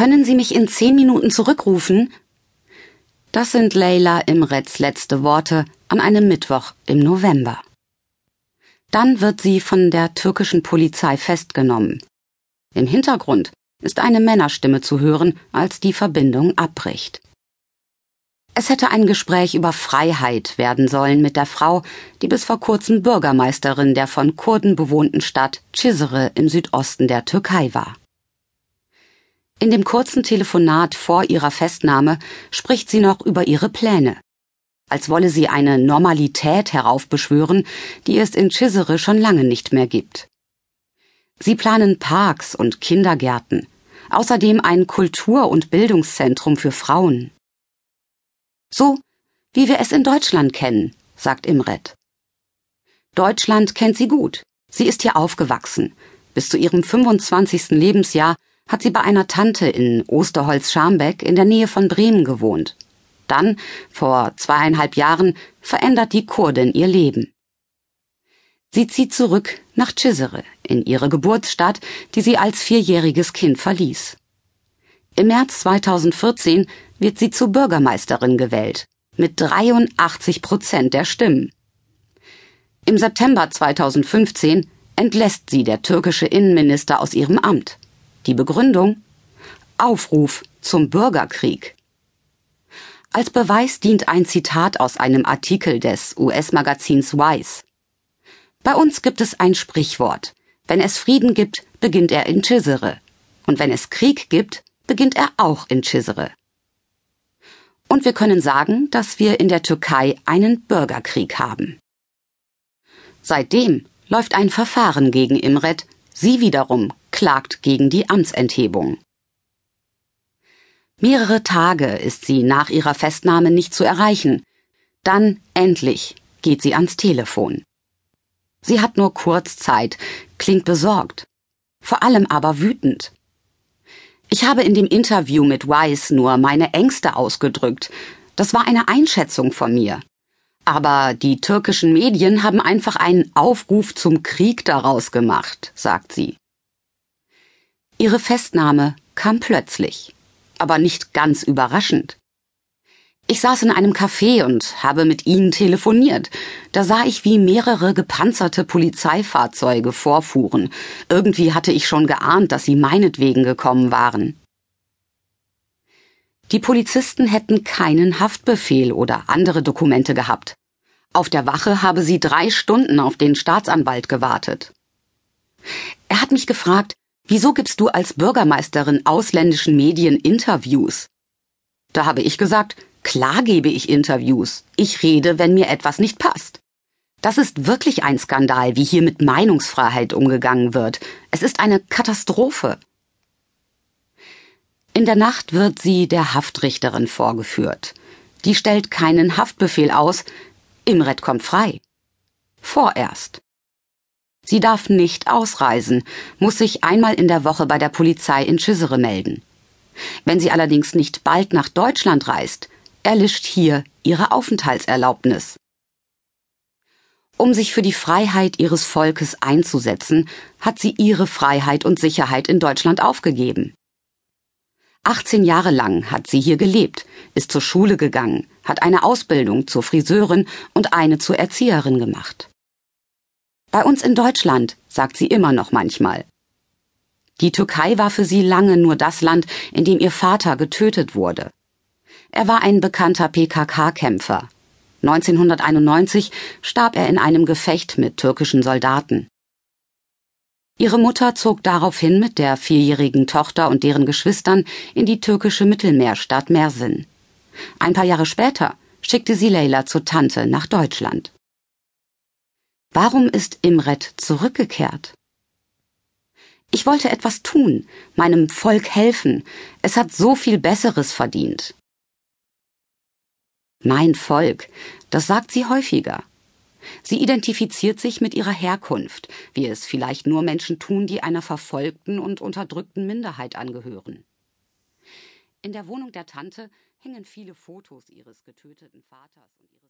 Können Sie mich in zehn Minuten zurückrufen? Das sind Leila Imrets letzte Worte an einem Mittwoch im November. Dann wird sie von der türkischen Polizei festgenommen. Im Hintergrund ist eine Männerstimme zu hören, als die Verbindung abbricht. Es hätte ein Gespräch über Freiheit werden sollen mit der Frau, die bis vor kurzem Bürgermeisterin der von Kurden bewohnten Stadt Cizre im Südosten der Türkei war. In dem kurzen Telefonat vor ihrer Festnahme spricht sie noch über ihre Pläne. Als wolle sie eine Normalität heraufbeschwören, die es in Cizre schon lange nicht mehr gibt. Sie planen Parks und Kindergärten, außerdem ein Kultur- und Bildungszentrum für Frauen. So, wie wir es in Deutschland kennen, sagt Imret. Deutschland kennt sie gut. Sie ist hier aufgewachsen. Bis zu ihrem 25. Lebensjahr hat sie bei einer Tante in Osterholz-Scharmbeck in der Nähe von Bremen gewohnt. Dann, vor zweieinhalb Jahren, verändert die Kurdin ihr Leben. Sie zieht zurück nach Cizere, in ihre Geburtsstadt, die sie als vierjähriges Kind verließ. Im März 2014 wird sie zur Bürgermeisterin gewählt, mit 83 Prozent der Stimmen. Im September 2015 entlässt sie der türkische Innenminister aus ihrem Amt. Die Begründung? Aufruf zum Bürgerkrieg. Als Beweis dient ein Zitat aus einem Artikel des US-Magazins Vice. Bei uns gibt es ein Sprichwort. Wenn es Frieden gibt, beginnt er in Chisere. Und wenn es Krieg gibt, beginnt er auch in Chisere. Und wir können sagen, dass wir in der Türkei einen Bürgerkrieg haben. Seitdem läuft ein Verfahren gegen Imret, sie wiederum klagt gegen die Amtsenthebung. Mehrere Tage ist sie nach ihrer Festnahme nicht zu erreichen. Dann endlich geht sie ans Telefon. Sie hat nur kurz Zeit, klingt besorgt, vor allem aber wütend. Ich habe in dem Interview mit Weiss nur meine Ängste ausgedrückt. Das war eine Einschätzung von mir. Aber die türkischen Medien haben einfach einen Aufruf zum Krieg daraus gemacht, sagt sie. Ihre Festnahme kam plötzlich, aber nicht ganz überraschend. Ich saß in einem Café und habe mit ihnen telefoniert. Da sah ich, wie mehrere gepanzerte Polizeifahrzeuge vorfuhren. Irgendwie hatte ich schon geahnt, dass sie meinetwegen gekommen waren. Die Polizisten hätten keinen Haftbefehl oder andere Dokumente gehabt. Auf der Wache habe sie drei Stunden auf den Staatsanwalt gewartet. Er hat mich gefragt, Wieso gibst du als Bürgermeisterin ausländischen Medien Interviews? Da habe ich gesagt, klar gebe ich Interviews. Ich rede, wenn mir etwas nicht passt. Das ist wirklich ein Skandal, wie hier mit Meinungsfreiheit umgegangen wird. Es ist eine Katastrophe. In der Nacht wird sie der Haftrichterin vorgeführt. Die stellt keinen Haftbefehl aus. Imret kommt frei. Vorerst. Sie darf nicht ausreisen, muss sich einmal in der Woche bei der Polizei in Chisere melden. Wenn sie allerdings nicht bald nach Deutschland reist, erlischt hier ihre Aufenthaltserlaubnis. Um sich für die Freiheit ihres Volkes einzusetzen, hat sie ihre Freiheit und Sicherheit in Deutschland aufgegeben. 18 Jahre lang hat sie hier gelebt, ist zur Schule gegangen, hat eine Ausbildung zur Friseurin und eine zur Erzieherin gemacht. Bei uns in Deutschland, sagt sie immer noch manchmal. Die Türkei war für sie lange nur das Land, in dem ihr Vater getötet wurde. Er war ein bekannter PKK-Kämpfer. 1991 starb er in einem Gefecht mit türkischen Soldaten. Ihre Mutter zog daraufhin mit der vierjährigen Tochter und deren Geschwistern in die türkische Mittelmeerstadt Mersin. Ein paar Jahre später schickte sie Leila zur Tante nach Deutschland. Warum ist Imret zurückgekehrt? Ich wollte etwas tun, meinem Volk helfen. Es hat so viel Besseres verdient. Mein Volk, das sagt sie häufiger. Sie identifiziert sich mit ihrer Herkunft, wie es vielleicht nur Menschen tun, die einer verfolgten und unterdrückten Minderheit angehören. In der Wohnung der Tante hängen viele Fotos ihres getöteten Vaters und ihres